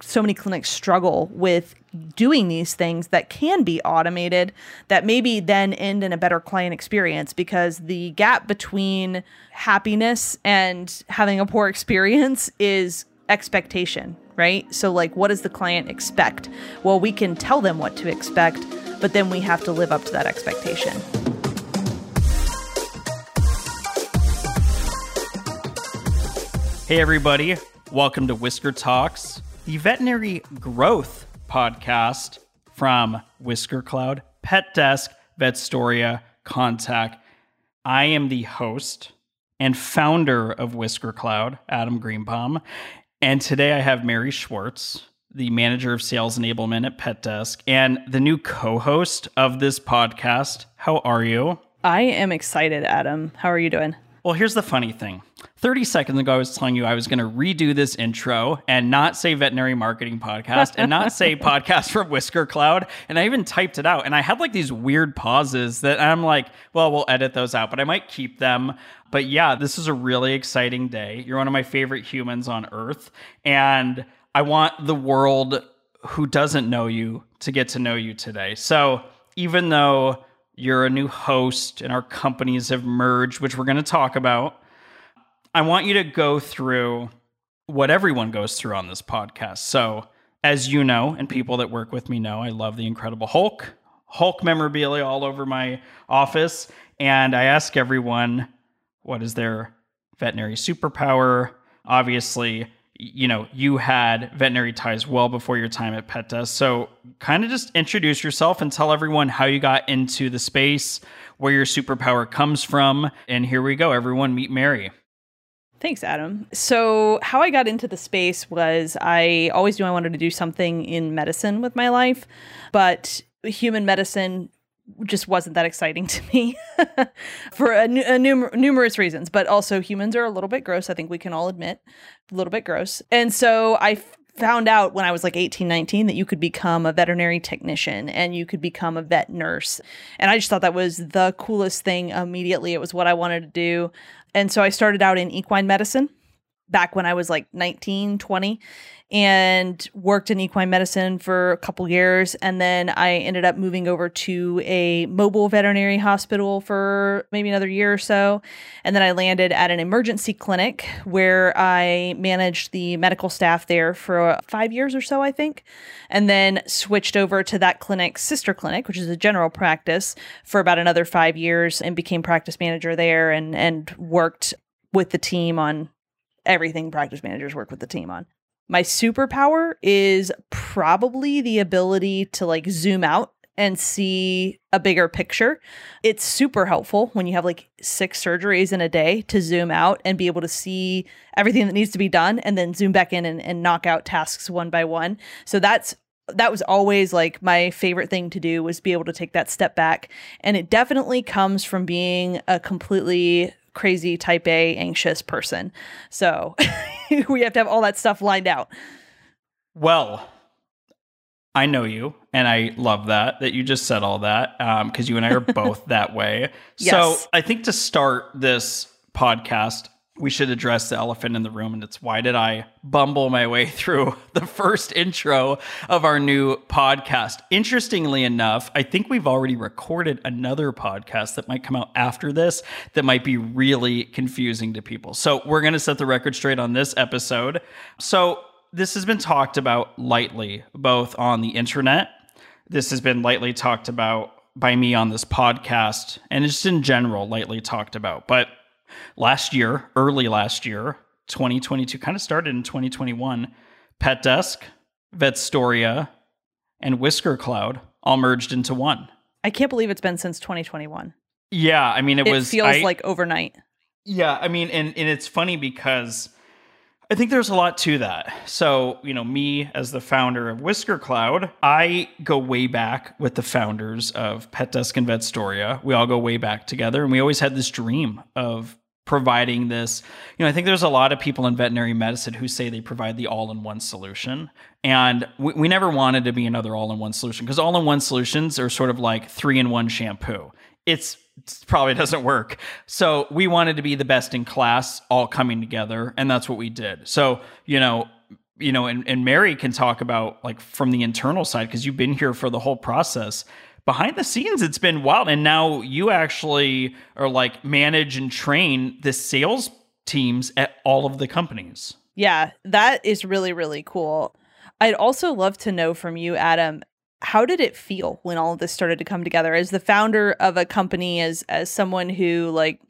so many clinics struggle with doing these things that can be automated that maybe then end in a better client experience because the gap between happiness and having a poor experience is expectation, right? So, like, what does the client expect? Well, we can tell them what to expect, but then we have to live up to that expectation. Hey, everybody. Welcome to Whisker Talks, the veterinary growth podcast from Whisker Cloud, Pet Desk, Vetstoria, Contact. I am the host and founder of Whisker Cloud, Adam Greenbaum. And today I have Mary Schwartz, the manager of sales enablement at Pet Desk, and the new co host of this podcast. How are you? I am excited, Adam. How are you doing? Well, here's the funny thing 30 seconds ago, I was telling you I was going to redo this intro and not say veterinary marketing podcast and not say podcast from Whisker Cloud. And I even typed it out. And I had like these weird pauses that I'm like, well, we'll edit those out, but I might keep them. But yeah, this is a really exciting day. You're one of my favorite humans on earth. And I want the world who doesn't know you to get to know you today. So even though you're a new host and our companies have merged, which we're going to talk about. I want you to go through what everyone goes through on this podcast. So, as you know, and people that work with me know, I love the Incredible Hulk, Hulk memorabilia all over my office. And I ask everyone, what is their veterinary superpower? Obviously, you know, you had veterinary ties well before your time at Pet Desk. So, kind of just introduce yourself and tell everyone how you got into the space, where your superpower comes from. And here we go. Everyone meet Mary. Thanks, Adam. So, how I got into the space was I always knew I wanted to do something in medicine with my life, but human medicine just wasn't that exciting to me for a, a num- numerous reasons. But also, humans are a little bit gross. I think we can all admit a little bit gross. And so I f- found out when I was like 18, 19 that you could become a veterinary technician and you could become a vet nurse. And I just thought that was the coolest thing immediately. It was what I wanted to do. And so I started out in equine medicine back when I was like 19, 20 and worked in equine medicine for a couple years. And then I ended up moving over to a mobile veterinary hospital for maybe another year or so. And then I landed at an emergency clinic where I managed the medical staff there for uh, five years or so, I think. And then switched over to that clinic's sister clinic, which is a general practice, for about another five years and became practice manager there and, and worked with the team on everything practice managers work with the team on. My superpower is probably the ability to like zoom out and see a bigger picture. It's super helpful when you have like six surgeries in a day to zoom out and be able to see everything that needs to be done and then zoom back in and, and knock out tasks one by one. So that's that was always like my favorite thing to do was be able to take that step back and it definitely comes from being a completely crazy type A anxious person. So we have to have all that stuff lined out. Well, I know you, and I love that that you just said all that because um, you and I are both that way. yes. So I think to start this podcast, we should address the elephant in the room and it's why did I bumble my way through the first intro of our new podcast. Interestingly enough, I think we've already recorded another podcast that might come out after this that might be really confusing to people. So, we're going to set the record straight on this episode. So, this has been talked about lightly both on the internet. This has been lightly talked about by me on this podcast and just in general lightly talked about. But Last year, early last year, 2022, kind of started in 2021, Pet Desk, Vetstoria, and Whisker Cloud all merged into one. I can't believe it's been since 2021. Yeah, I mean, it, it was. feels I, like overnight. Yeah, I mean, and, and it's funny because I think there's a lot to that. So, you know, me as the founder of Whisker Cloud, I go way back with the founders of Pet Desk and Vetstoria. We all go way back together, and we always had this dream of providing this. You know, I think there's a lot of people in veterinary medicine who say they provide the all in one solution. And we, we never wanted to be another all in one solution because all in one solutions are sort of like three in one shampoo. It's probably doesn't work. So we wanted to be the best in class, all coming together, and that's what we did. So you know, you know, and, and Mary can talk about like from the internal side because you've been here for the whole process. Behind the scenes, it's been wild. And now you actually are like manage and train the sales teams at all of the companies. Yeah, that is really, really cool. I'd also love to know from you, Adam, how did it feel when all of this started to come together as the founder of a company as as someone who like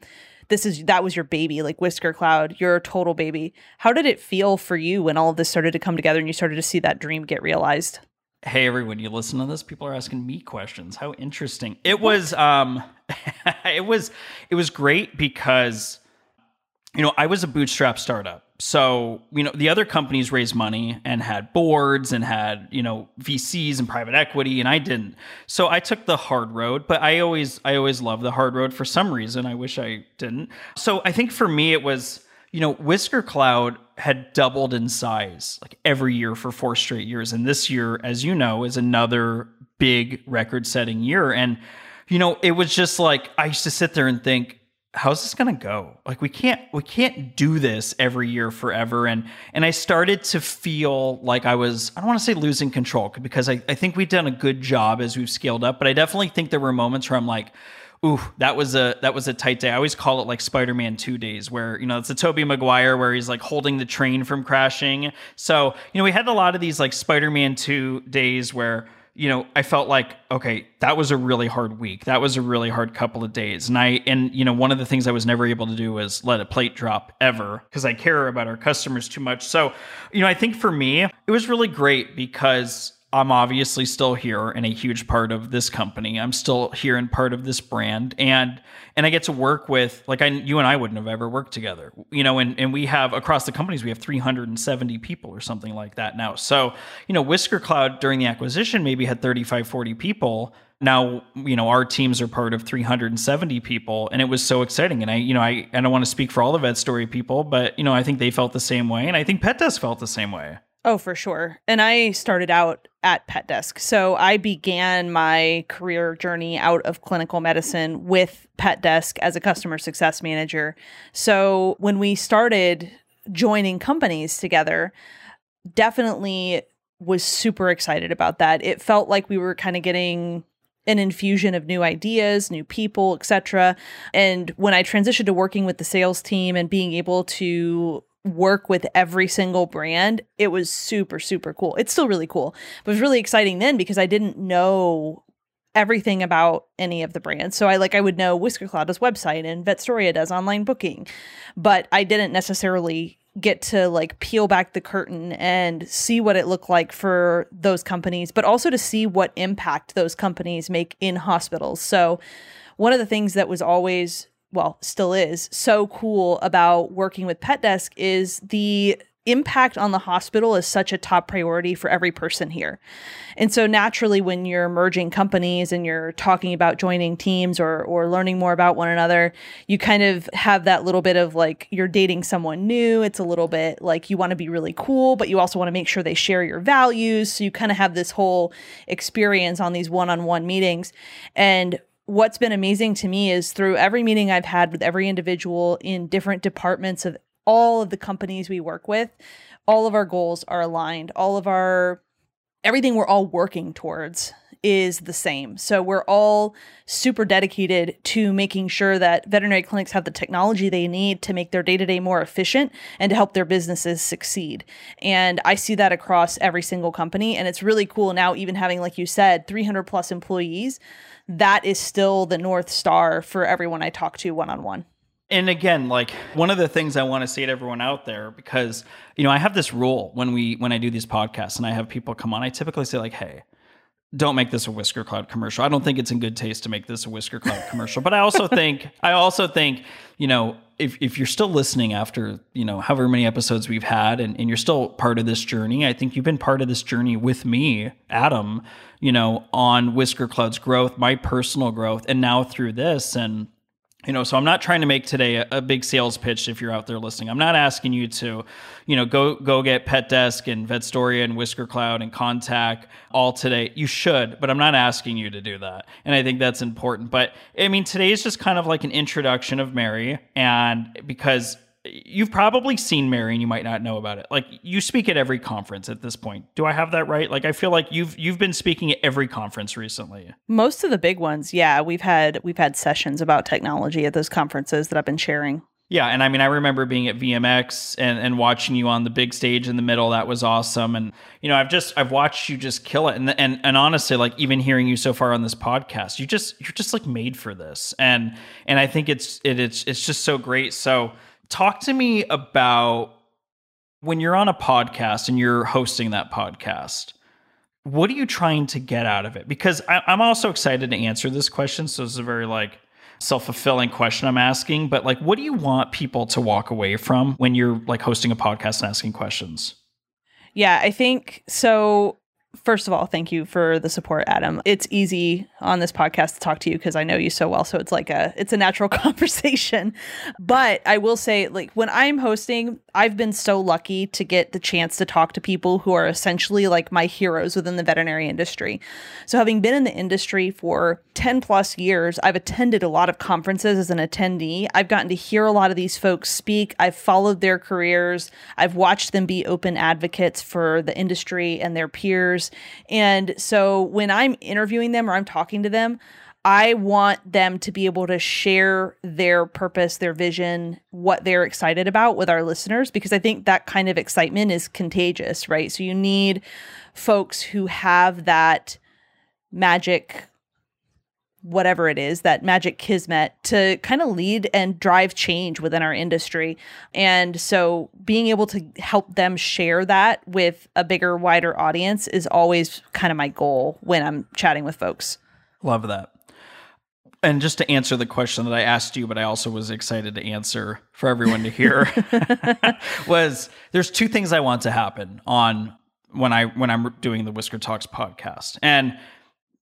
this is that was your baby like whisker cloud your total baby how did it feel for you when all of this started to come together and you started to see that dream get realized hey everyone you listen to this? People are asking me questions. How interesting. It was um it was it was great because you know i was a bootstrap startup. So you know the other companies raised money and had boards and had you know vcs and private equity and i didn't. So i took the hard road but i always i always love the hard road for some reason. I wish i didn't. So i think for me it was you know whisker cloud had doubled in size like every year for four straight years. And this year as you know is another big record setting year. And you know it was just like i used to sit there and think how's this going to go? Like we can't we can't do this every year forever. And and i started to feel like i was i don't want to say losing control because I, I think we've done a good job as we've scaled up but i definitely think there were moments where i'm like ooh that was a that was a tight day i always call it like spider-man 2 days where you know it's a tobey maguire where he's like holding the train from crashing so you know we had a lot of these like spider-man 2 days where you know, I felt like, okay, that was a really hard week. That was a really hard couple of days. And I, and, you know, one of the things I was never able to do was let a plate drop ever because I care about our customers too much. So, you know, I think for me, it was really great because I'm obviously still here and a huge part of this company. I'm still here and part of this brand and and I get to work with like I you and I wouldn't have ever worked together. You know, and and we have across the companies we have 370 people or something like that now. So, you know, Whisker Cloud during the acquisition maybe had 35 40 people. Now, you know, our teams are part of 370 people and it was so exciting and I, you know, I I don't want to speak for all the Vetstoria people, but you know, I think they felt the same way and I think Pet Desk felt the same way. Oh, for sure. And I started out at Pet Desk. So I began my career journey out of clinical medicine with Pet Desk as a customer success manager. So when we started joining companies together, definitely was super excited about that. It felt like we were kind of getting an infusion of new ideas, new people, etc. And when I transitioned to working with the sales team and being able to work with every single brand, it was super, super cool. It's still really cool, but it was really exciting then because I didn't know everything about any of the brands. So I like I would know Whisker Cloud does website and Vetstoria does online booking, but I didn't necessarily get to like peel back the curtain and see what it looked like for those companies, but also to see what impact those companies make in hospitals. So one of the things that was always well, still is so cool about working with Pet Desk is the impact on the hospital is such a top priority for every person here. And so naturally when you're merging companies and you're talking about joining teams or or learning more about one another, you kind of have that little bit of like you're dating someone new. It's a little bit like you want to be really cool, but you also want to make sure they share your values. So you kind of have this whole experience on these one-on-one meetings. And what's been amazing to me is through every meeting I've had with every individual in different departments of all of the companies we work with, all of our goals are aligned. All of our everything we're all working towards is the same. So we're all super dedicated to making sure that veterinary clinics have the technology they need to make their day to day more efficient and to help their businesses succeed. And I see that across every single company. And it's really cool now, even having, like you said, 300 plus employees that is still the North Star for everyone I talk to one on one. And again, like one of the things I want to say to everyone out there, because you know, I have this rule when we when I do these podcasts and I have people come on, I typically say like, "Hey, don't make this a Whisker Cloud commercial. I don't think it's in good taste to make this a Whisker Cloud commercial. But I also think, I also think, you know, if, if you're still listening after, you know, however many episodes we've had and, and you're still part of this journey, I think you've been part of this journey with me, Adam, you know, on Whisker Cloud's growth, my personal growth, and now through this. And you know so i'm not trying to make today a, a, big sales pitch if you're out there listening. I'm not asking you to you know go go get pet desk and vetstoria and whisker cloud and contact all today. You should but i'm not asking you to do that. And i think that's important. But i mean today is just kind of like an introduction of mary. And because you've probably seen Mary and you might not know about it. Like you speak at every conference at this point. Do I have that right? Like I feel like you've you've been speaking at every conference recently. Most of the big ones, yeah, we've had we've had sessions about technology at those conferences that I've been sharing. Yeah, and I mean, I remember being at VMX and, and watching you on the big stage in the middle. That was awesome. And you know, I've just I've watched you just kill it. And and and honestly, like even hearing you so far on this podcast, you just you're just like made for this. And and I think it's it, it's it's just so great. So talk to me about when you're on a podcast and you're hosting that podcast. What are you trying to get out of it? Because I, I'm also excited to answer this question. So it's a very like self-fulfilling question I'm asking, but like what do you want people to walk away from when you're like hosting a podcast and asking questions? Yeah, I think so First of all, thank you for the support, Adam. It's easy on this podcast to talk to you because I know you so well. So it's like a it's a natural conversation. But I will say, like when I'm hosting, I've been so lucky to get the chance to talk to people who are essentially like my heroes within the veterinary industry. So having been in the industry for 10 plus years, I've attended a lot of conferences as an attendee. I've gotten to hear a lot of these folks speak. I've followed their careers. I've watched them be open advocates for the industry and their peers and so when I'm interviewing them or I'm talking to them, I want them to be able to share their purpose, their vision, what they're excited about with our listeners, because I think that kind of excitement is contagious, right? So you need folks who have that magic whatever it is, that magic kismet to kind of lead and drive change within our industry. And so being able to help them share that with a bigger, wider audience is always kind of my goal when I'm chatting with folks. Love that. And just to answer the question that I asked you, but I also was excited to answer for everyone to hear, was there's two things I want to happen on when I when I'm doing the Whisker Talks podcast. And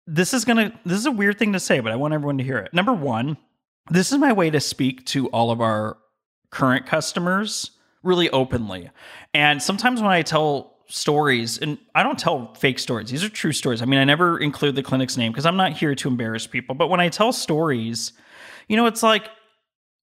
this is gonna this is a weird thing to say, but I want everyone to hear it. Number one, this is my way to speak to all of our current customers really openly. And sometimes when I tell stories, and I don't tell fake stories, these are true stories. I mean, I never include the clinic's name because I'm not here to embarrass people. But when I tell stories, you know, it's like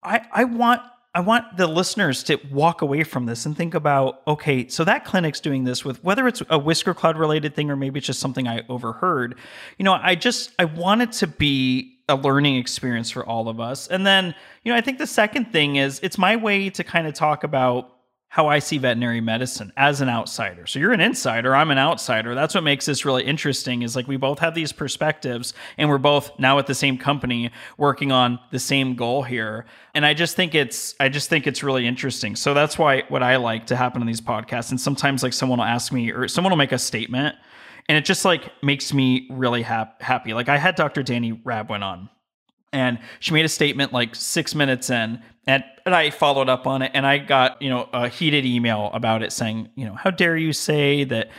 I I want I want the listeners to walk away from this and think about, okay, so that clinic's doing this with whether it's a Whisker Cloud related thing or maybe it's just something I overheard. You know, I just I want it to be a learning experience for all of us. And then, you know, I think the second thing is it's my way to kind of talk about how I see veterinary medicine as an outsider. So you're an insider, I'm an outsider. That's what makes this really interesting is like we both have these perspectives and we're both now at the same company working on the same goal here. And I just think it's I just think it's really interesting. So that's why what I like to happen on these podcasts and sometimes like someone will ask me or someone will make a statement and it just like makes me really hap- happy. Like I had Dr. Danny Rabwin on and she made a statement like six minutes in and, and i followed up on it and i got you know a heated email about it saying you know how dare you say that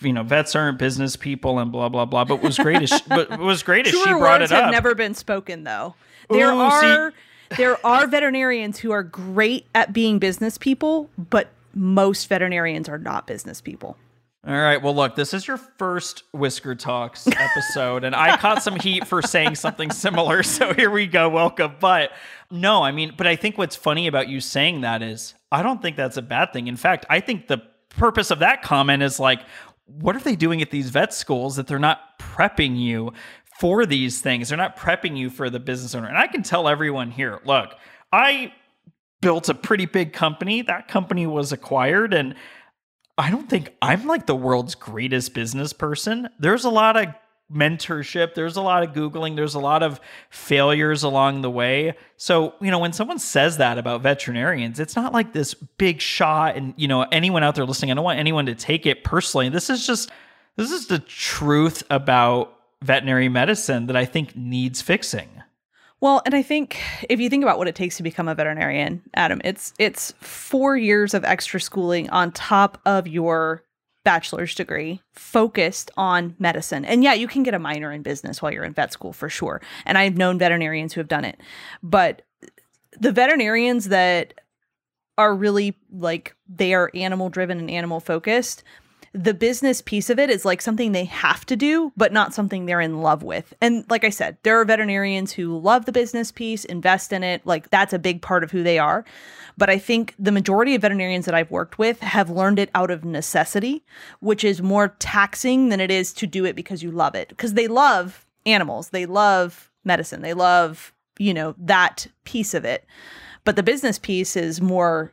you know vets aren't business people and blah blah blah. But was great as she, but was great as she brought words it up. have never been spoken though. There Ooh, are see, there are veterinarians who are great at being business people but most veterinarians are not business people all right. Well, look, this is your first Whisker Talks episode, and I caught some heat for saying something similar. So here we go. Welcome. But no, I mean, but I think what's funny about you saying that is I don't think that's a bad thing. In fact, I think the purpose of that comment is like, what are they doing at these vet schools that they're not prepping you for these things? They're not prepping you for the business owner. And I can tell everyone here look, I built a pretty big company. That company was acquired, and I don't think I'm like the world's greatest business person. There's a lot of mentorship, there's a lot of Googling, there's a lot of failures along the way. So, you know, when someone says that about veterinarians, it's not like this big shot. And, you know, anyone out there listening, I don't want anyone to take it personally. This is just, this is the truth about veterinary medicine that I think needs fixing. Well, and I think if you think about what it takes to become a veterinarian, Adam, it's it's 4 years of extra schooling on top of your bachelor's degree focused on medicine. And yeah, you can get a minor in business while you're in vet school for sure. And I've known veterinarians who have done it. But the veterinarians that are really like they are animal driven and animal focused, the business piece of it is like something they have to do, but not something they're in love with. And like I said, there are veterinarians who love the business piece, invest in it. Like that's a big part of who they are. But I think the majority of veterinarians that I've worked with have learned it out of necessity, which is more taxing than it is to do it because you love it. Because they love animals, they love medicine, they love, you know, that piece of it. But the business piece is more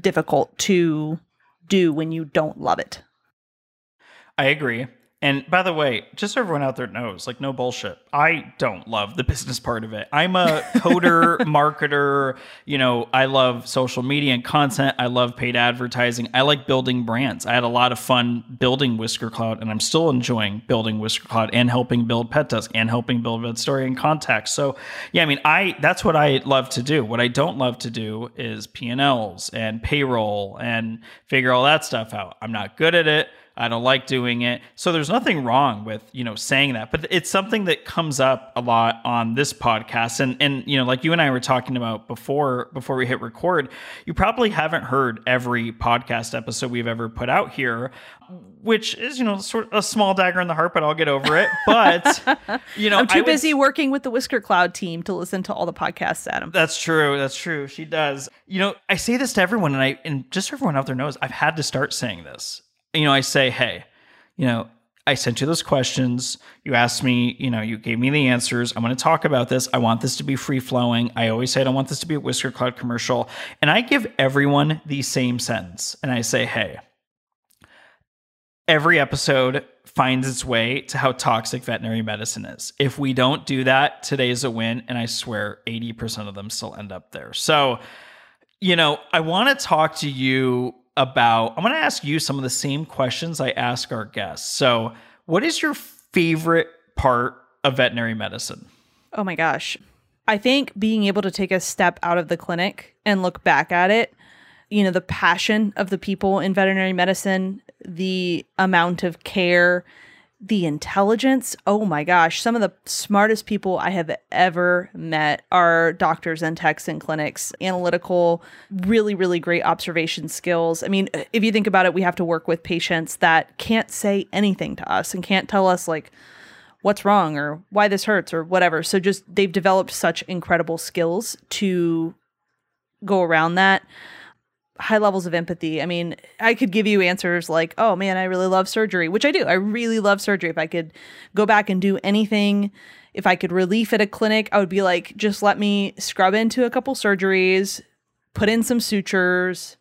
difficult to do when you don't love it. I agree. And by the way, just so everyone out there knows, like no bullshit. I don't love the business part of it. I'm a coder, marketer, you know, I love social media and content. I love paid advertising. I like building brands. I had a lot of fun building Whisker Cloud and I'm still enjoying building Whisker Cloud and helping build Pet Desk and helping build Vetstoria and Contacts. So, yeah, I mean, I that's what I love to do. What I don't love to do is P&Ls and payroll and figure all that stuff out. I'm not good at it. I don't like doing it. So there's nothing wrong with, you know, saying that. But it's something that comes up a lot on this podcast. And and you know, like you and I were talking about before before we hit record, you probably haven't heard every podcast episode we've ever put out here, which is, you know, sort of a small dagger in the heart, but I'll get over it. But you know, I'm too would- busy working with the Whisker Cloud team to listen to all the podcasts, Adam. That's true. That's true. She does. You know, I say this to everyone, and I and just so everyone out there knows, I've had to start saying this. You know, I say, hey, you know, I sent you those questions. You asked me, you know, you gave me the answers. I'm going to talk about this. I want this to be free flowing. I always say I don't want this to be a Whisker Cloud commercial. And I give everyone the same sentence. And I say, hey, every episode finds its way to how toxic veterinary medicine is. If we don't do that, today's a win. And I swear 80% of them still end up there. So, you know, I want to talk to you about, I'm going to ask you some of the same questions I ask our guests. So, what is your favorite part of veterinary medicine? Oh my gosh. I think being able to take a step out of the clinic and look back at it, you know, the passion of the people in veterinary medicine, the amount of care, the intelligence. Oh my gosh. Some of the smartest people I have ever met are doctors and techs in clinics, analytical, really, really great observation skills. I mean, if you think about it, we have to work with patients that can't say anything to us and can't tell us, like, what's wrong or why this hurts or whatever. So just they've developed such incredible skills to go around that. High levels of empathy. I mean, I could give you answers like, oh man, I really love surgery, which I do. I really love surgery. If I could go back and do anything, if I could relief at a clinic, I would be like, just let me scrub into a couple surgeries, put in some sutures,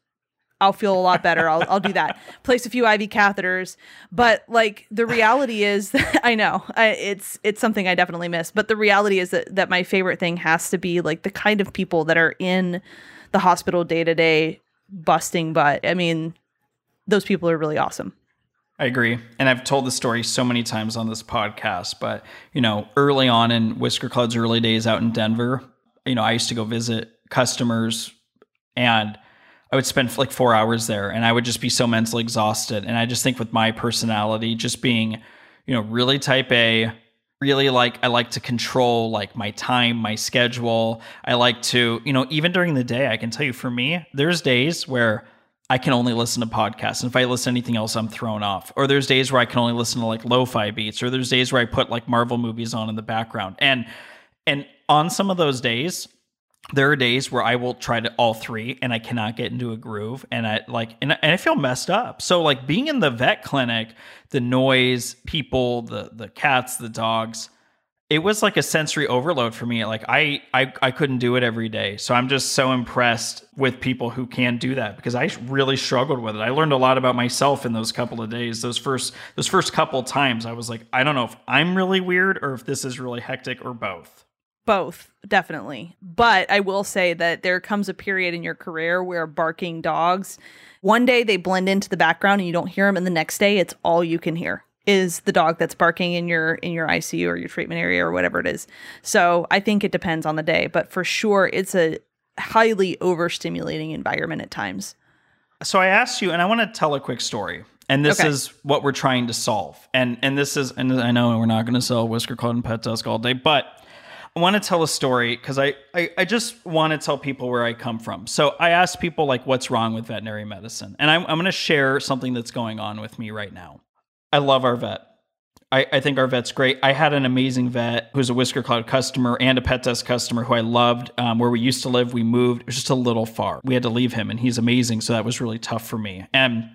I'll feel a lot better. I'll, I'll do that. Place a few IV catheters. But like the reality is, that, I know I, it's it's something I definitely miss. But the reality is that that my favorite thing has to be like the kind of people that are in the hospital day to day, busting butt. I mean, those people are really awesome. I agree. And I've told the story so many times on this podcast, but you know, early on in Whisker Cloud's early days out in Denver, you know, I used to go visit customers and I would spend like four hours there and I would just be so mentally exhausted. And I just think with my personality, just being, you know, really type A, really like I like to control like my time, my schedule. I like to, you know, even during the day, I can tell you for me, there's days where I can only listen to podcasts. And if I listen to anything else, I'm thrown off. Or there's days where I can only listen to like lo-fi beats, or there's days where I put like Marvel movies on in the background. And and on some of those days, there are days where I will try to all three and I cannot get into a groove and I like and, and I feel messed up. So like being in the vet clinic, the noise, people, the the cats, the dogs, it was like a sensory overload for me. Like I I I couldn't do it every day. So I'm just so impressed with people who can do that because I really struggled with it. I learned a lot about myself in those couple of days. Those first those first couple times I was like, I don't know if I'm really weird or if this is really hectic or both. Both, definitely. But I will say that there comes a period in your career where barking dogs, one day they blend into the background and you don't hear them, and the next day it's all you can hear is the dog that's barking in your in your ICU or your treatment area or whatever it is. So I think it depends on the day, but for sure it's a highly overstimulating environment at times. So I asked you, and I want to tell a quick story. And this Okay. is what we're trying to solve. And and this is, and I know we're not going to sell Whisker Cloud and Pet Desk all day, but I want to tell a story because I, I, I just want to tell people where I come from. So I asked people like, what's wrong with veterinary medicine? And I'm, I'm going to share something that's going on with me right now. I love our vet. I, I think our vet's great. I had an amazing vet who's a Whisker Cloud customer and a Pet Desk customer who I loved. Um, where we used to live, we moved. It was just a little far. We had to leave him, and he's amazing. So that was really tough for me. And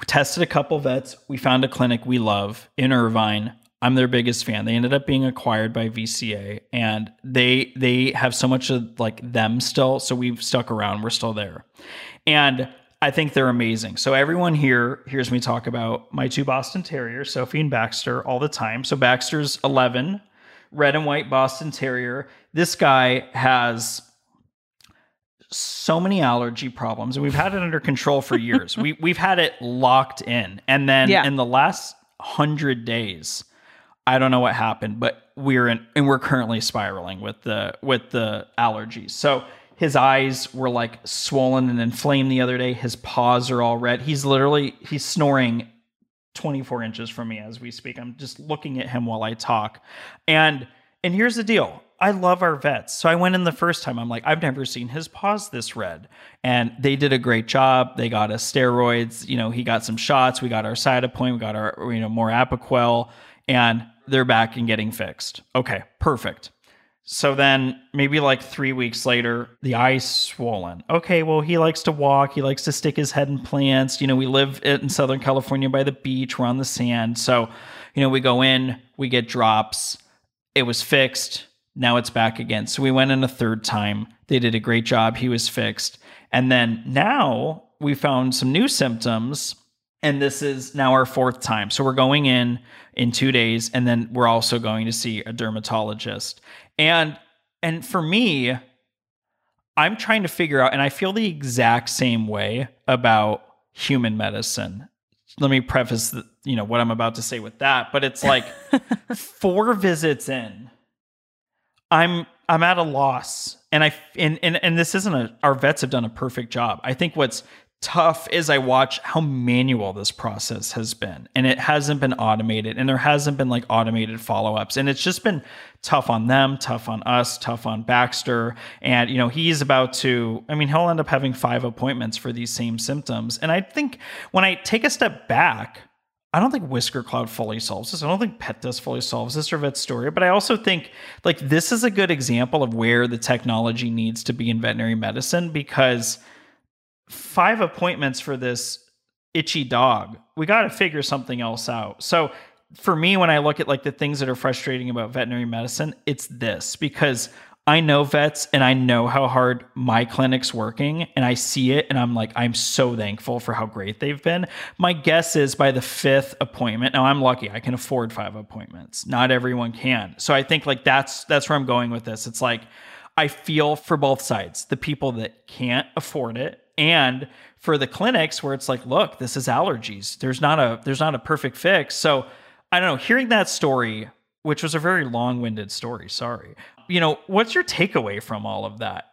we tested a couple vets. We found a clinic we love in Irvine. I'm their biggest fan. They ended up being acquired by VCA and they they have so much of like them still, so we've stuck around. We're still there. And I think they're amazing. So everyone here hears me talk about my two Boston Terriers, Sophie and Baxter, all the time. So Baxter's 11, red and white Boston Terrier. This guy has so many allergy problems, and we've had it under control for years. we we've had it locked in, and then yeah. in the last hundred days, I don't know what happened, but we're in and we're currently spiraling with the with the allergies. So his eyes were like swollen and inflamed the other day. His paws are all red. He's literally he's snoring 24 inches from me as we speak. I'm just looking at him while I talk. And and here's the deal. I love our vets. So I went in the first time. I'm like, I've never seen his paws this red. And they did a great job. They got us steroids. You know, he got some shots. We got our Cytopoint. We got our, you know, more Apoquel. And they're back and getting fixed. Okay, perfect. So then maybe like three weeks later, the eye's swollen. Okay, well, he likes to walk. He likes to stick his head in plants. You know, we live in Southern California by the beach. We're on the sand. So, you know, we go in, we get drops. It was fixed. Now it's back again. So we went in a third time. They did a great job. He was fixed. And then now we found some new symptoms and this is now our fourth time. So we're going in in 2 days and then we're also going to see a dermatologist. And and for me I'm trying to figure out and I feel the exact same way about human medicine. Let me preface the, you know what I'm about to say with that, but it's like four visits in I'm I'm at a loss and I and, and and this isn't a our vets have done a perfect job. I think what's tough is I watch how manual this process has been and it hasn't been automated and there hasn't been like automated follow-ups and it's just been tough on them, tough on us, tough on Baxter and you know he's about to I mean he'll end up having 5 appointments for these same symptoms and I think when I take a step back I don't think Whisker Cloud fully solves this. I don't think Pet Desk fully solves this or Vetstoria, but I also think like this is a good example of where the technology needs to be in veterinary medicine because five appointments for this itchy dog. We got to figure something else out. So for me, when I look at like the things that are frustrating about veterinary medicine, it's this because I know vets and I know how hard my clinic's working and I see it and I'm like, I'm so thankful for how great they've been. My guess is by the fifth appointment, now I'm lucky, I can afford five appointments. Not everyone can. So I think like that's that's where I'm going with this. It's like I feel for both sides, the people that can't afford it and for the clinics where it's like look this is allergies. There's not a there's not a perfect fix. So i don't know hearing that story which was a very long-winded story sorry. You know what's your takeaway from all of that?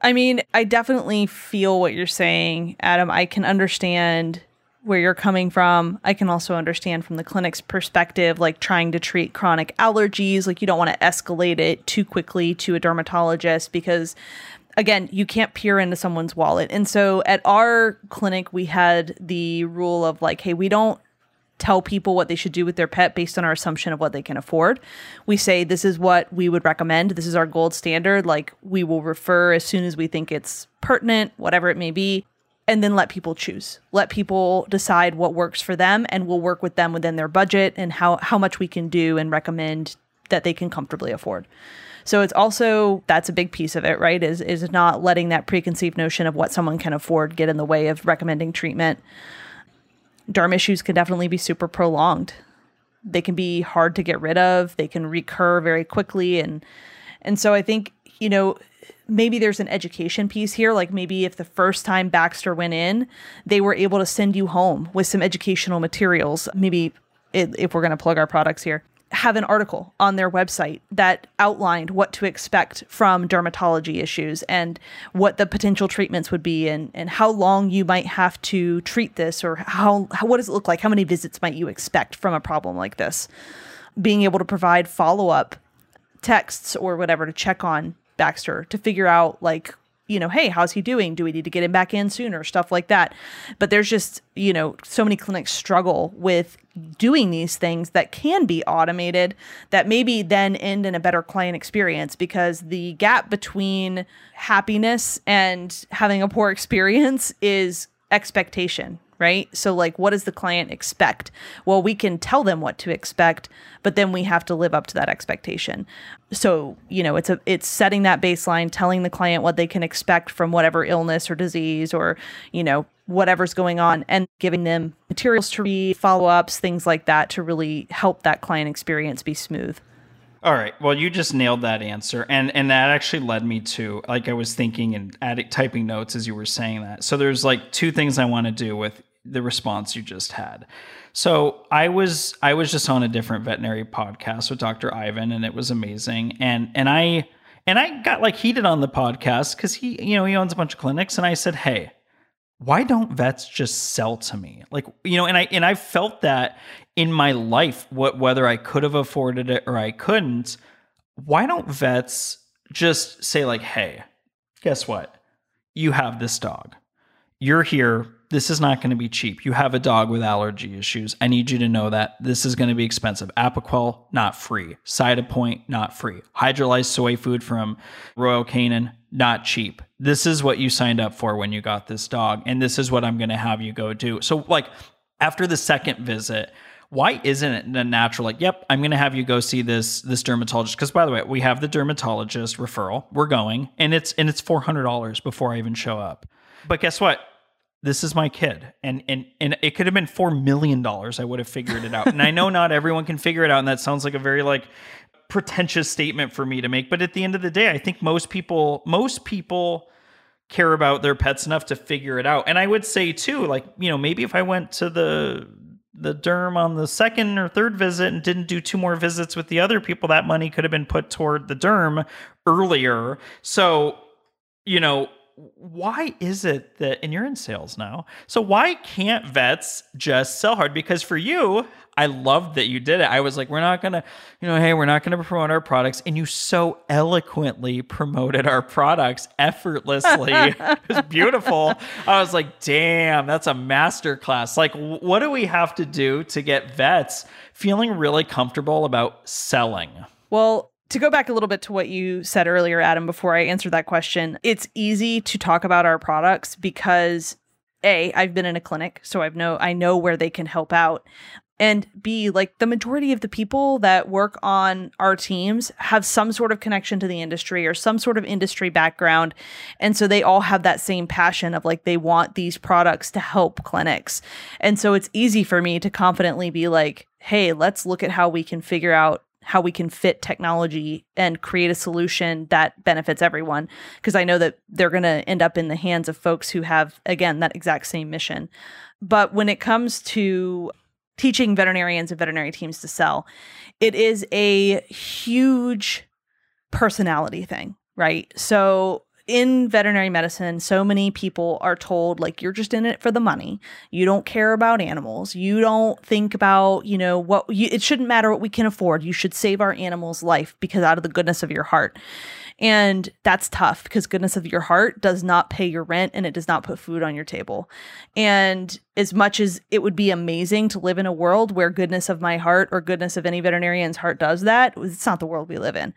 I mean i definitely feel what you're saying adam. I can understand where you're coming from. I can also understand from the clinic's perspective, like trying to treat chronic allergies, like you don't want to escalate it too quickly to a dermatologist because again, you can't peer into someone's wallet. And so at our clinic, we had the rule of like, hey, we don't tell people what they should do with their pet based on our assumption of what they can afford. We say this is what we would recommend. This is our gold standard. Like we will refer as soon as we think it's pertinent, whatever it may be, and then let people choose. Let people decide what works for them and we'll work with them within their budget and how how much we can do and recommend that they can comfortably afford. So it's also that's a big piece of it, right? Is is not letting that preconceived notion of what someone can afford get in the way of recommending treatment. Derm issues can definitely be super prolonged. They can be hard to get rid of. They can recur very quickly and and so I think, you know, maybe there's an education piece here. Like maybe if the first time Baxter went in, they were able to send you home with some educational materials. Maybe if we're going to plug our products here, have an article on their website that outlined what to expect from dermatology issues and what the potential treatments would be and, and how long you might have to treat this or how, how what does it look like? How many visits might you expect from a problem like this? Being able to provide follow-up texts or whatever to check on Baxter to figure out like you know, hey, how's he doing? Do we need to get him back in sooner? Stuff like that. But there's just, you know, so many clinics struggle with doing these things that can be automated that maybe then end in a better client experience because the gap between happiness and having a poor experience is expectation, right? So, like, what does the client expect? Well, we can tell them what to expect, but then we have to live up to that expectation. So, you know, it's a it's setting that baseline, telling the client what they can expect from whatever illness or disease or you know whatever's going on, and giving them materials to read, follow ups, things like that to really help that client experience be smooth. All right. Well, you just nailed that answer, and and that actually led me to like I was thinking and adding typing notes as you were saying that. So there's like two things I want to do with the response you just had. So I was I was just on a different veterinary podcast with Dr. Ivan, and it was amazing. And and I and I got like heated on the podcast because he you know he owns a bunch of clinics, and I said, hey why don't vets just sell to me like you know and i and i felt that in my life what whether i could have afforded it or i couldn't why don't vets just say like hey guess what you have this dog you're here this is not going to be cheap. You have a dog with allergy issues. I need you to know that this is going to be expensive. Apoquel, not free. Cytopoint, not free. Hydrolyzed soy food from Royal Canin, not cheap. This is what you signed up for when you got this dog, and this is what I'm going to have you go do. So, like, after the second visit, why isn't it a natural like yep i'm going to have you go see this this dermatologist because by the way we have the dermatologist referral we're going and it's and it's $400 before i even show up but guess what this is my kid. And and and it could have been 4 million dollars i would have figured it out. And i know not everyone can figure it out and that sounds like a very like pretentious statement for me to make but at the end of the day i think most people most people care about their pets enough to figure it out. And i would say too like you know maybe if i went to the the derm on the second or third visit and didn't do two more visits with the other people that money could have been put toward the derm earlier. So you know why is it that and you're in sales now so why can't vets just sell hard? Because for you i loved that you did it. I was like we're not gonna you know hey we're not gonna promote our products and you so eloquently promoted our products effortlessly. It was beautiful. I was like damn that's a master class like what do we have to do to get vets feeling really comfortable about selling? Well to go back a little bit to what you said earlier, Adam, before I answer that question, it's easy to talk about our products because A, I've been in a clinic, so I've know I know where they can help out. And B, like the majority of the people that work on our teams have some sort of connection to the industry or some sort of industry background. And so they all have that same passion of like they want these products to help clinics. And so it's easy for me to confidently be like, hey, let's look at how we can figure out how we can fit technology and create a solution that benefits everyone because I know that they're going to end up in the hands of folks who have again that exact same mission. But when it comes to teaching veterinarians and veterinary teams to sell, it is a huge personality thing, right? So in veterinary medicine, so many people are told, like, you're just in it for the money. You don't care about animals. You don't think about, you know, what you, it shouldn't matter what we can afford. You should save our animal's life because out of the goodness of your heart. And that's tough because goodness of your heart does not pay your rent and it does not put food on your table. And as much as it would be amazing to live in a world where goodness of my heart or goodness of any veterinarian's heart does that, it's not the world we live in.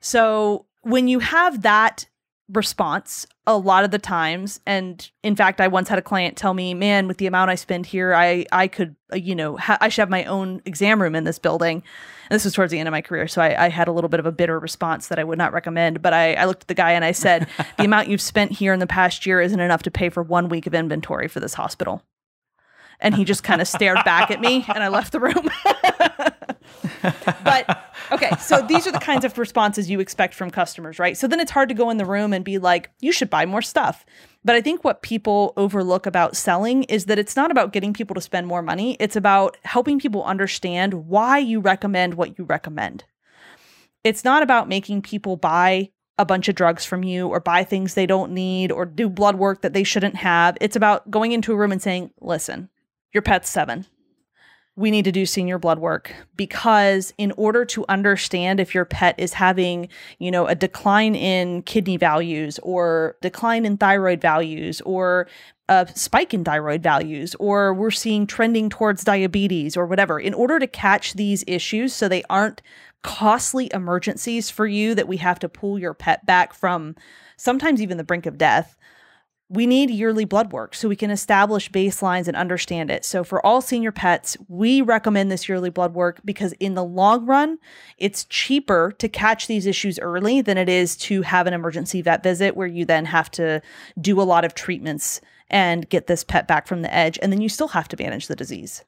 So when you have that response a lot of the times. And in fact i once had a client tell me man with the amount i spend here i i could uh, you know ha- i should have my own exam room in this building. And this was towards the end of my career so I, I had a little bit of a bitter response that i would not recommend but I, I looked at the guy and i said the amount you've spent here in the past year isn't enough to pay for one week of inventory for this hospital. And he just kind of stared back at me and i left the room but okay, so these are the kinds of responses you expect from customers, right? So then it's hard to go in the room and be like, you should buy more stuff. But I think what people overlook about selling is that it's not about getting people to spend more money, it's about helping people understand why you recommend what you recommend. It's not about making people buy a bunch of drugs from you or buy things they don't need or do blood work that they shouldn't have. It's about going into a room and saying, listen, your pet's seven we need to do senior blood work because in order to understand if your pet is having, you know, a decline in kidney values or decline in thyroid values or a spike in thyroid values or we're seeing trending towards diabetes or whatever, in order to catch these issues so they aren't costly emergencies for you that we have to pull your pet back from sometimes even the brink of death we need yearly blood work so we can establish baselines and understand it. So, for all senior pets, we recommend this yearly blood work because, in the long run, it's cheaper to catch these issues early than it is to have an emergency vet visit where you then have to do a lot of treatments and get this pet back from the edge. And then you still have to manage the disease.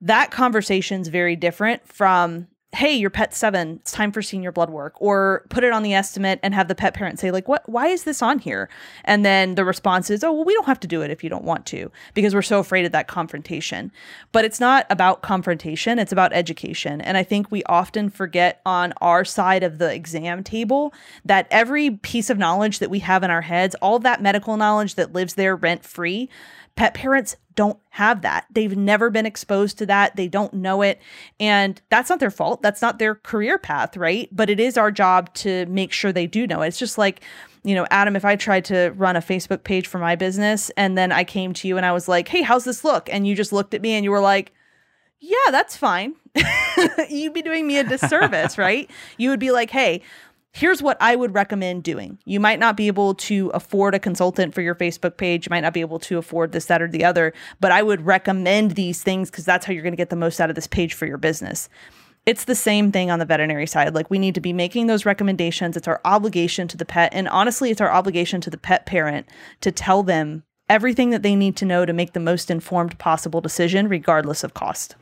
That conversation is very different from hey your pet's seven it's time for senior blood work or put it on the estimate and have the pet parent say like what why is this on here? And then the response is oh well we don't have to do it if you don't want to because we're so afraid of that confrontation. But it's not about confrontation it's about education. And i think we often forget on our side of the exam table that every piece of knowledge that we have in our heads all that medical knowledge that lives there rent free Pet parents don't have that. They've never been exposed to that. They don't know it. And that's not their fault. That's not their career path, right? But it is our job to make sure they do know it. It's just like, you know, Adam, if I tried to run a Facebook page for my business and then I came to you and I was like, hey, how's this look? And you just looked at me and you were like, yeah, that's fine. You'd be doing me a disservice, right? You would be like, hey, here's what I would recommend doing. You might not be able to afford a consultant for your Facebook page. You might not be able to afford this, that, or the other, but I would recommend these things because that's how you're going to get the most out of this page for your business. It's the same thing on the veterinary side. Like, we need to be making those recommendations. It's our obligation to the pet. And honestly, it's our obligation to the pet parent to tell them everything that they need to know to make the most informed possible decision, regardless of cost.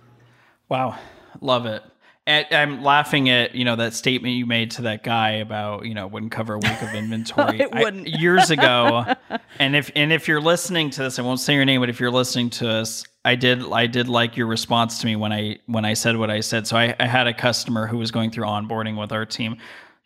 Wow. Love it. I'm laughing at you know that statement you made to that guy about you know wouldn't cover a week of inventory it wouldn't. I, years ago. and if and if you're listening to this, I won't say your name, but if you're listening to us, I did I did like your response to me when I when I said what I said. So I, I had a customer who was going through onboarding with our team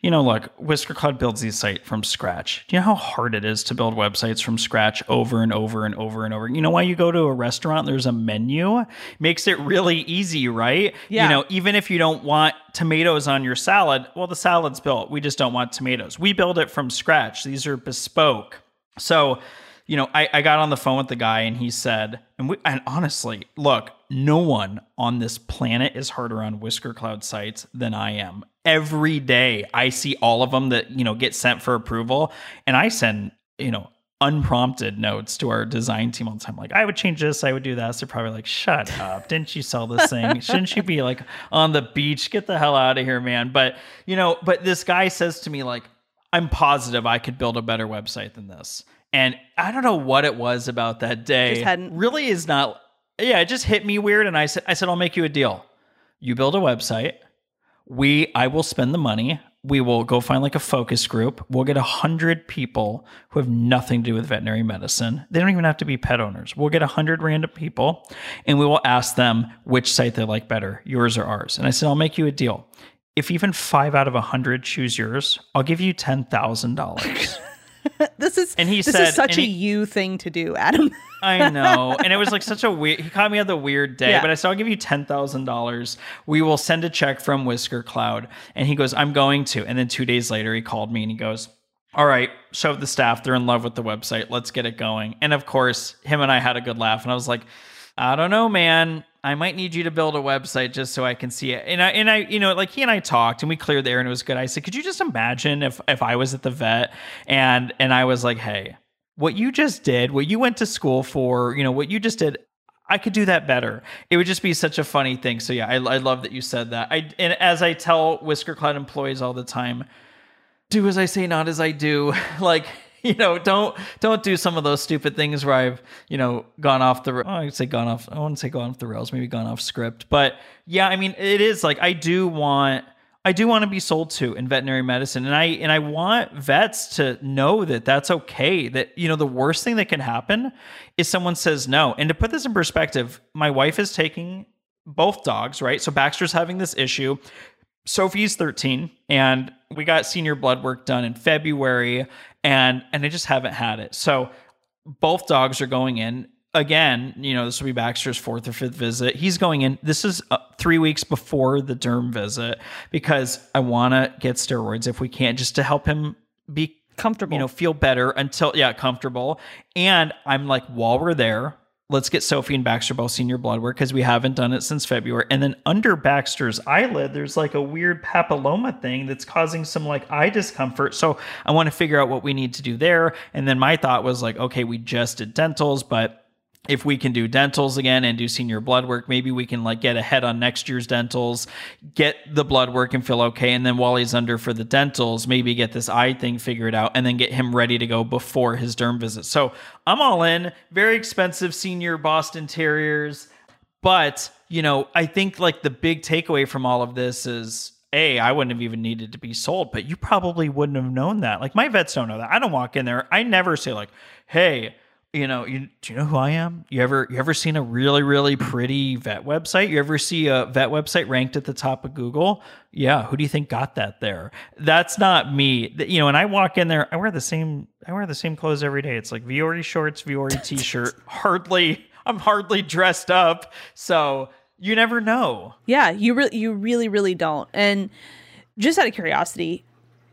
you know, look, Whisker Cloud builds these sites from scratch. Do you know how hard it is to build websites from scratch over and over and over and over? You know why you go to a restaurant, there's a menu? Makes it really easy, right? Yeah. You know, even if you don't want tomatoes on your salad, well, the salad's built. We just don't want tomatoes. We build it from scratch. These are bespoke. So, you know, I, I got on the phone with the guy and he said, and, we, and honestly, look, no one on this planet is harder on Whisker Cloud sites than I am every day I see all of them that, you know, get sent for approval. And I send, you know, unprompted notes to our design team all the time. Like, I would change this, I would do that. So they're probably like, shut up. Didn't you sell this thing? Shouldn't you be like on the beach? Get the hell out of here, man. But, you know, but this guy says to me, like, I'm positive I could build a better website than this. And I don't know what it was about that day. Really is not yeah, it just hit me weird. And I said, I said, I'll make you a deal. You build a website. We i will spend the money. We will go find like a focus group. We'll get a hundred people who have nothing to do with veterinary medicine. They don't even have to be pet owners. We'll get a hundred random people and we will ask them which site they like better yours or ours. And i said i'll make you a deal. If even five out of a hundred choose yours i'll give you $10000 this is And he this said- is such a he- you thing to do, Adam. I know. And it was like such a weird, he caught me on the weird day, Yeah. but I said, I'll give you $10,000. We will send a check from Whisker Cloud. And he goes, I'm going to. And then two days later, he called me and he goes, all right, show the staff. They're in love with the website. Let's get it going. And of course, him and I had a good laugh. And I was like, I don't know, man. I might need you to build a website just so I can see it. And I and I, you know, like he and I talked and we cleared the air and it was good. I said, could you just imagine if if I was at the vet and and I was like, hey, what you just did, what you went to school for, you know, what you just did, I could do that better. It would just be such a funny thing. So yeah, I, I love that you said that. I and as I tell Whisker Cloud employees all the time, do as I say, not as I do. like you know, don't don't do some of those stupid things where I've you know gone off the. Oh, I'd say gone off. I wouldn't say gone off the rails. Maybe gone off script. But yeah, I mean, it is like I do want. I do want to be sold to in veterinary medicine and I and I want vets to know that that's okay that you know the worst thing that can happen is someone says no and to put this in perspective my wife is taking both dogs right so Baxter's having this issue Sophie's 13 and we got senior blood work done in February and and I just haven't had it. So both dogs are going in. again, you know, this will be Baxter's fourth or fifth visit. He's going in. This is uh, three weeks before the derm visit because I want to get steroids if we can't, just to help him be comfortable. You know, feel better until yeah, comfortable. And I'm like, while we're there, let's get Sophie and Baxter both senior blood work because we haven't done it since February. And then under Baxter's eyelid, there's like a weird papilloma thing that's causing some like eye discomfort. So I want to figure out what we need to do there. And then my thought was like, okay, we just did dentals, but if we can do dentals again and do senior blood work, maybe we can like get ahead on next year's dentals, get the blood work and feel okay. And then while he's under for the dentals, maybe get this eye thing figured out and then get him ready to go before his derm visit. So I'm all in. Very expensive senior Boston Terriers. But, you know, I think like the big takeaway from all of this is a, I wouldn't have even needed to be sold, but you probably wouldn't have known that. Like my vets don't know that. I don't walk in there. I never say like, "Hey, you know, you, do you know who I am? You ever you ever seen a really really pretty vet website? You ever see a vet website ranked at the top of Google? Yeah, who do you think got that there? That's not me. You know, and I walk in there, I wear the same I wear the same clothes every day. It's like Vuori shorts, Vuori t-shirt. hardly I'm hardly dressed up. So, you never know. Yeah, you really you really really don't. And just out of curiosity,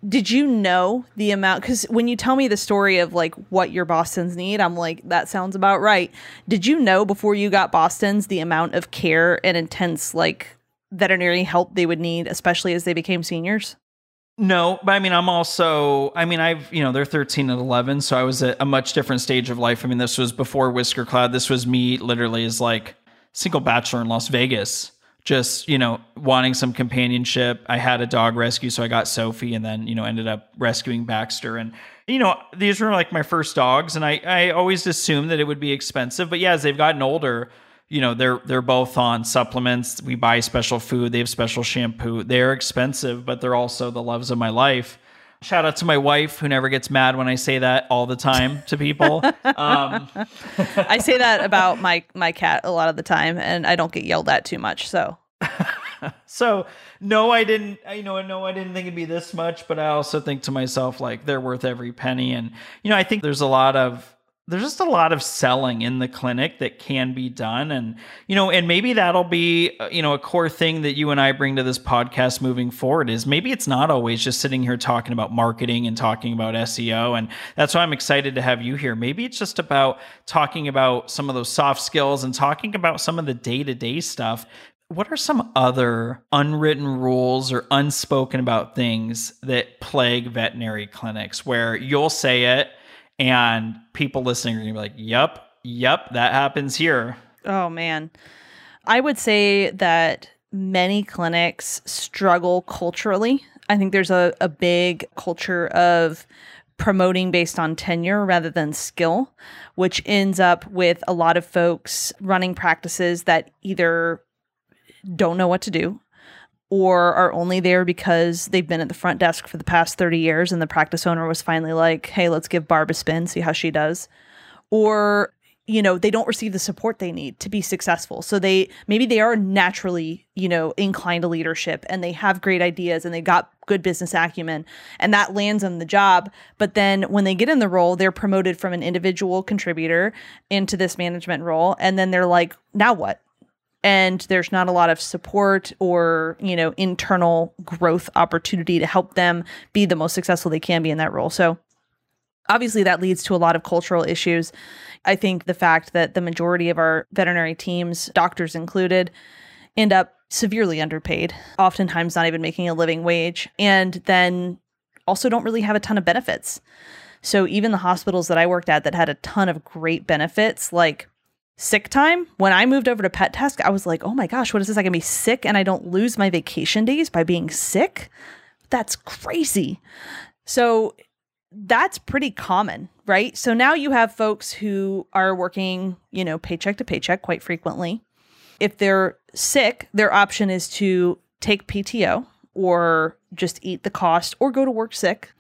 did you know the amount because when you tell me the story of like what your bostons need i'm like that sounds about right. Did you know before you got bostons the amount of care and intense like veterinary help they would need especially as they became seniors? No but i mean i'm also i mean i've you know they're 13 and 11 so i was at a much different stage of life. I mean this was before whisker cloud. This was me literally as like single bachelor in las vegas just you know wanting some companionship. I had a dog rescue so i got sophie and then you know ended up rescuing baxter. And you know these were like my first dogs and i i always assumed that it would be expensive but yeah as they've gotten older you know they're they're both on supplements. We buy special food. They have special shampoo. They're expensive but they're also the loves of my life Shout out to my wife who never gets mad when I say that all the time to people. Um, I say that about my my cat a lot of the time, and I don't get yelled at too much. So, so no, I didn't. You know, no, I didn't think it'd be this much, but I also think to myself like they're worth every penny, and you know, I think there's a lot of there's just a lot of selling in the clinic that can be done. And you know and maybe that'll be uh, you know a core thing that you and I bring to this podcast moving forward is maybe it's not always just sitting here talking about marketing and talking about SEO and that's why I'm excited to have you here. Maybe it's just about talking about some of those soft skills and talking about some of the day-to-day stuff. What are some other unwritten rules or unspoken about things that plague veterinary clinics where you'll say it and people listening are gonna be like, "Yep, yep, that happens here." Oh man, I would say that many clinics struggle culturally. I think there's a, a big culture of promoting based on tenure rather than skill, which ends up with a lot of folks running practices that either don't know what to do or are only there because they've been at the front desk for the past 30 years and the practice owner was finally like, hey, let's give Barb a spin, see how she does. Or, you know, they don't receive the support they need to be successful. So they maybe they are naturally, you know, inclined to leadership and they have great ideas and they got good business acumen and that lands them the job. But then when they get in the role, they're promoted from an individual contributor into this management role. And then they're like, now what? And there's not a lot of support or you know internal growth opportunity to help them be the most successful they can be in that role. So obviously that leads to a lot of cultural issues. I think the fact that the majority of our veterinary teams doctors included end up severely underpaid oftentimes not even making a living wage and then also don't really have a ton of benefits. So even the hospitals that i worked at that had a ton of great benefits like sick time. When I moved over to Pet Desk, I was like, oh my gosh, what is this? I can be sick and I don't lose my vacation days by being sick? That's crazy. So that's pretty common, right? So now you have folks who are working, you know, paycheck to paycheck quite frequently. If they're sick, their option is to take PTO or just eat the cost or go to work sick.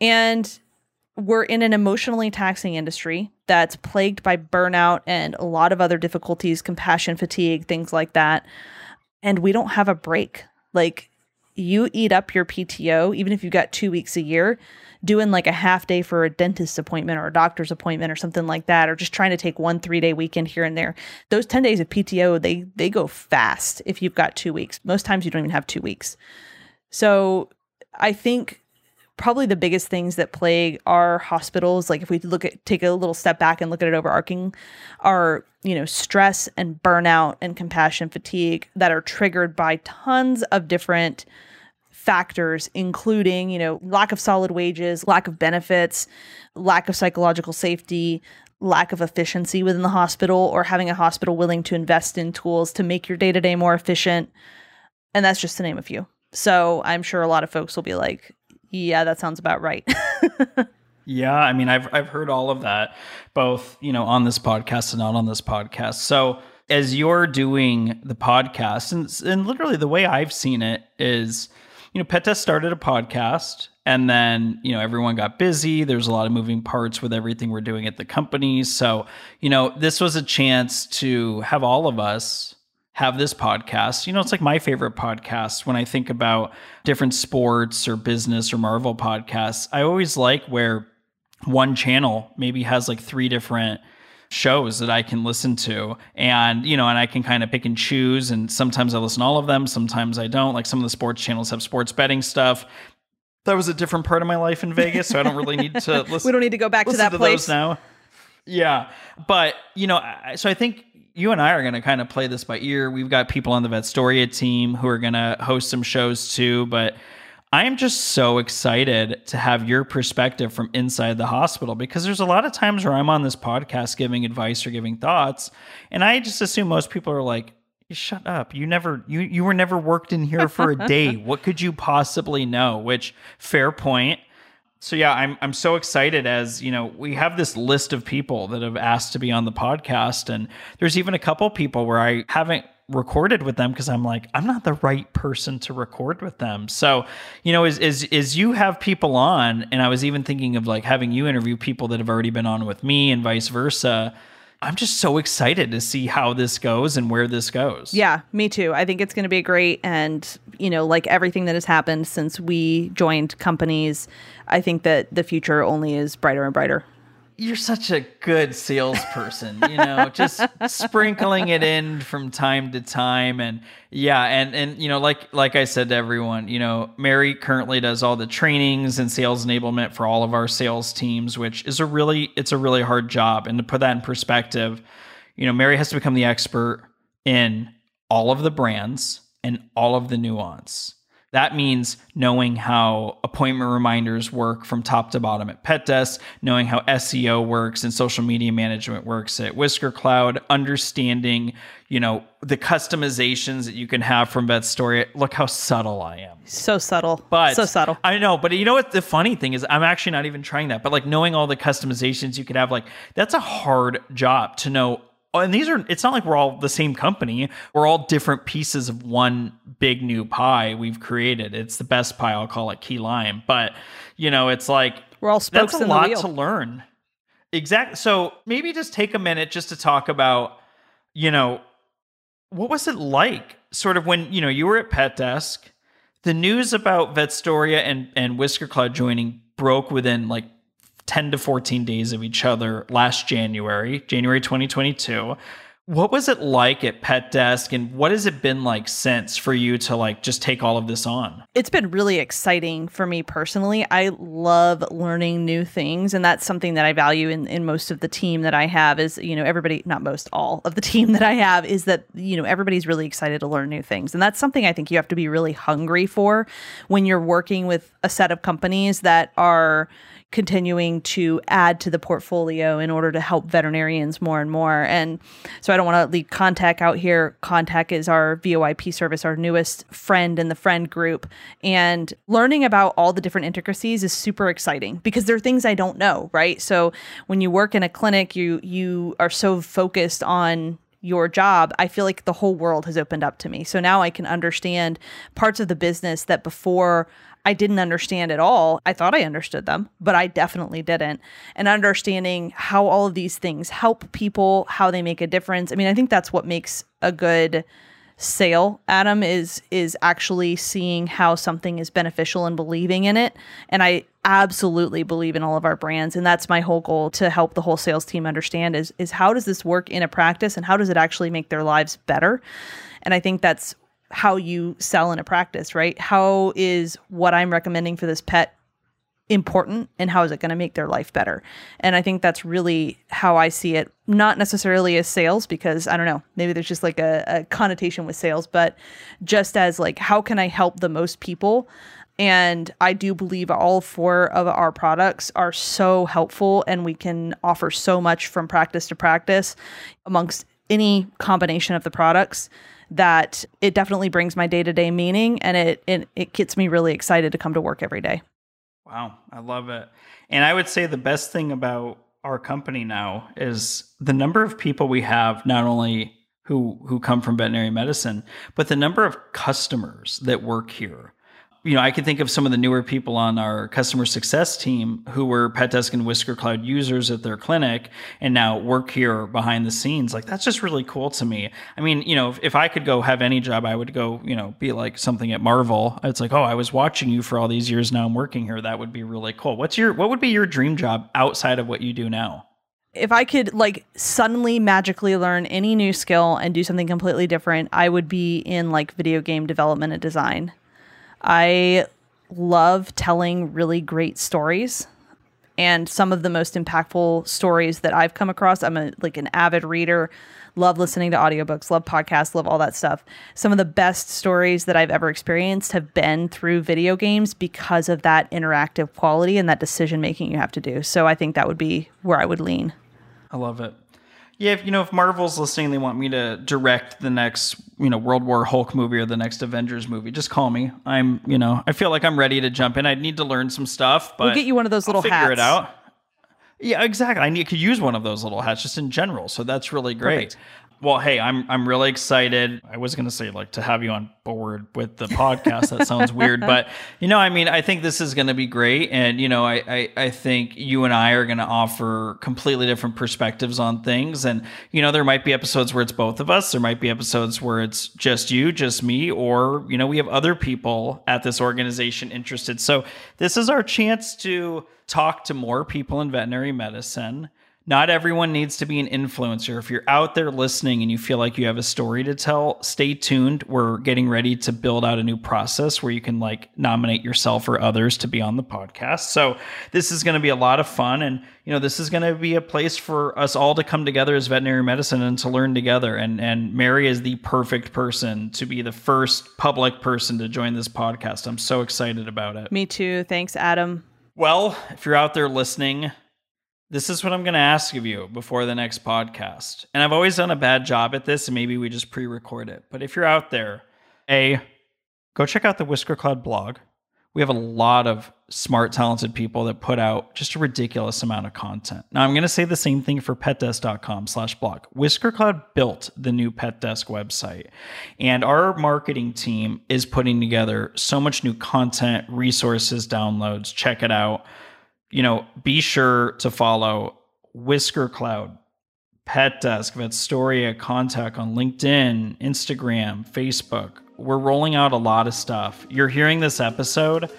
And we're in an emotionally taxing industry that's plagued by burnout and a lot of other difficulties, compassion fatigue, things like that. And we don't have a break. Like you eat up your PTO, even if you've got two weeks a year, doing like a half day for a dentist appointment or a doctor's appointment or something like that, or just trying to take one three day weekend here and there. Those 10 days of PTO, they they go fast if you've got two weeks. Most times you don't even have two weeks. So I think probably the biggest things that plague our hospitals like if we look at take a little step back and look at it overarching are you know stress and burnout and compassion fatigue that are triggered by tons of different factors including you know lack of solid wages lack of benefits lack of psychological safety lack of efficiency within the hospital or having a hospital willing to invest in tools to make your day-to-day more efficient. And that's just to name a few. So i'm sure a lot of folks will be like yeah, that sounds about right. yeah, I mean, I've I've heard all of that, both you know on this podcast and not on this podcast. So as you're doing the podcast, and and literally the way I've seen it is, you know, Pet Desk started a podcast, and then you know everyone got busy. There's a lot of moving parts with everything we're doing at the company. So you know, this was a chance to have all of us have this podcast. You know, it's like my favorite podcast when I think about different sports or business or Marvel podcasts. I always like where one channel maybe has like three different shows that I can listen to. And, you know, and I can kind of pick and choose. And sometimes I listen to all of them, sometimes I don't. Like some of the sports channels have sports betting stuff. That was a different part of my life in Vegas, so I don't really need to listen. we don't need to go back to that to place now. Yeah, but you know, so I think you and I are going to kind of play this by ear. We've got people on the Vetstoria team who are going to host some shows too, but I'm just so excited to have your perspective from inside the hospital because there's a lot of times where I'm on this podcast giving advice or giving thoughts, and I just assume most people are like, "Shut up! You never, you you were never worked in here for a day. what could you possibly know?" Which fair point so yeah, I'm I'm so excited as you know we have this list of people that have asked to be on the podcast, and there's even a couple people where I haven't recorded with them because I'm like I'm not the right person to record with them. So you know, as as as you have people on, and I was even thinking of like having you interview people that have already been on with me, and vice versa. I'm just so excited to see how this goes and where this goes. Yeah, me too. I think it's going to be great. And, you know, like everything that has happened since we joined companies, I think that the future only is brighter and brighter you're such a good salesperson, you know, just sprinkling it in from time to time and yeah, and and you know, like like I said to everyone, you know, Mary currently does all the trainings and sales enablement for all of our sales teams, which is a really it's a really hard job. And to put that in perspective, you know, Mary has to become the expert in all of the brands and all of the nuance that means knowing how appointment reminders work from top to bottom at Pet Desk, knowing how SEO works and social media management works at Whisker Cloud, understanding, you know, the customizations that you can have from Vetstoria. Look how subtle I am. So subtle. But so subtle. I know, but you know what the funny thing is I'm actually not even trying that. But like knowing all the customizations you could have, like that's a hard job to know Oh, and these are it's not like we're all the same company. We're all different pieces of one big new pie we've created. It's the best pie i'll call it key lime. But you know it's like we're all spokes that's a lot to learn. Exactly so maybe just take a minute just to talk about you know what was it like sort of when you know you were at pet desk the news about vetstoria and and whisker cloud joining broke within like 10 to 14 days of each other last January, January 2022. What was it like at Pet Desk and what has it been like since for you to like just take all of this on? It's been really exciting for me personally. I love learning new things and that's something that I value in, in most of the team that I have is, you know, everybody, not most, all of the team that I have is that, you know, everybody's really excited to learn new things. And that's something I think you have to be really hungry for when you're working with a set of companies that are continuing to add to the portfolio in order to help veterinarians more and more. And so I don't want to leave Contact out here. Contact is our VoIP service, our newest friend in the friend group. And learning about all the different intricacies is super exciting because there are things I don't know, right? So when you work in a clinic, you you are so focused on your job, I feel like the whole world has opened up to me. So now I can understand parts of the business that before I didn't understand at all. I thought I understood them, but I definitely didn't. And understanding how all of these things help people, how they make a difference. I mean, I think that's what makes a good sale adam is is actually seeing how something is beneficial and believing in it and i absolutely believe in all of our brands and that's my whole goal to help the whole sales team understand is is how does this work in a practice and how does it actually make their lives better and i think that's how you sell in a practice right? How is what i'm recommending for this pet important and how is it going to make their life better? And i think that's really how i see it. Not necessarily as sales because i don't know maybe there's just like a, a, connotation with sales but just as like how can i help the most people? And i do believe all four of our products are so helpful and we can offer so much from practice to practice amongst any combination of the products that it definitely brings my day-to-day meaning and it, it it gets me really excited to come to work every day Wow, I love it. And I would say the best thing about our company now is the number of people we have not only who who come from veterinary medicine, but the number of customers that work here you know, I can think of some of the newer people on our customer success team who were Pet Desk and Whisker Cloud users at their clinic and now work here behind the scenes. Like that's just really cool to me. I mean, you know, if, if I could go have any job, I would go, you know, be like something at Marvel. It's like, oh, I was watching you for all these years. Now I'm working here. That would be really cool. What's your what would be your dream job outside of what you do now? if I could like suddenly magically learn any new skill and do something completely different, I would be in like video game development and design. I love telling really great stories. And some of the most impactful stories that I've come across, I'm a, like an avid reader, love listening to audiobooks, love podcasts, love all that stuff. Some of the best stories that I've ever experienced have been through video games because of that interactive quality and that decision making you have to do. So I think that would be where I would lean. I love it. Yeah, if you know if Marvel's listening, they want me to direct the next, you know, World War Hulk movie or the next Avengers movie. Just call me. I'm, you know, I feel like I'm ready to jump in. I'd need to learn some stuff, but we'll get you one of those little I'll hats. Figure it out. Yeah, exactly. I need, could use one of those little hats just in general. So that's really great. Perfect. Well, hey, I'm I'm really excited. I was gonna say like to have you on board with the podcast. that sounds weird, but you know, I mean, I think this is gonna be great, and you know, I, I I think you and I are gonna offer completely different perspectives on things, and you know, there might be episodes where it's both of us. There might be episodes where it's just you, just me, or you know, we have other people at this organization interested. So this is our chance to talk to more people in veterinary medicine not everyone needs to be an influencer. If you're out there listening and you feel like you have a story to tell, stay tuned. We're getting ready to build out a new process where you can like nominate yourself or others to be on the podcast. So this is going to be a lot of fun and you know, this is going to be a place for us all to come together as veterinary medicine and to learn together. And and Mary is the perfect person to be the first public person to join this podcast. I'm so excited about it. Me too. Thanks, Adam. Well, if you're out there listening, this is what I'm going to ask of you before the next podcast. And I've always done a bad job at this, and maybe we just pre record it. But if you're out there, A, go check out the Whisker Cloud blog. We have a lot of smart, talented people that put out just a ridiculous amount of content. Now, I'm going to say the same thing for petdesk.com slash blog. Whisker Cloud built the new Pet Desk website, and our marketing team is putting together so much new content, resources, downloads. Check it out you know, be sure to follow Whisker Cloud, Pet Desk, Vetstoria, Contact on LinkedIn, Instagram, Facebook. We're rolling out a lot of stuff. You're hearing this episode.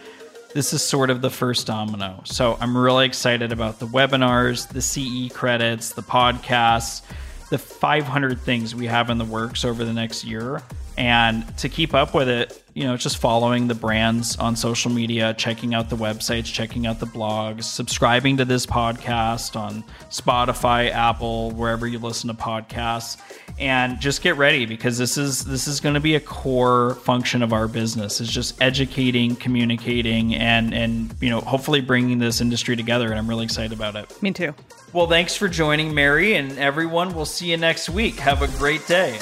This is sort of the first domino. So I'm really excited about the webinars, the CE credits, the podcasts, the 500 things we have in the works over the next year. And to keep up with it, you know, just following the brands on social media, checking out the websites, checking out the blogs, subscribing to this podcast on Spotify, Apple, wherever you listen to podcasts, and just get ready because this is this is going to be a core function of our business. Is just educating, communicating, and and you know, hopefully bringing this industry together. And I'm really excited about it. Me too. Well, thanks for joining, Mary, and everyone. We'll see you next week. Have a great day.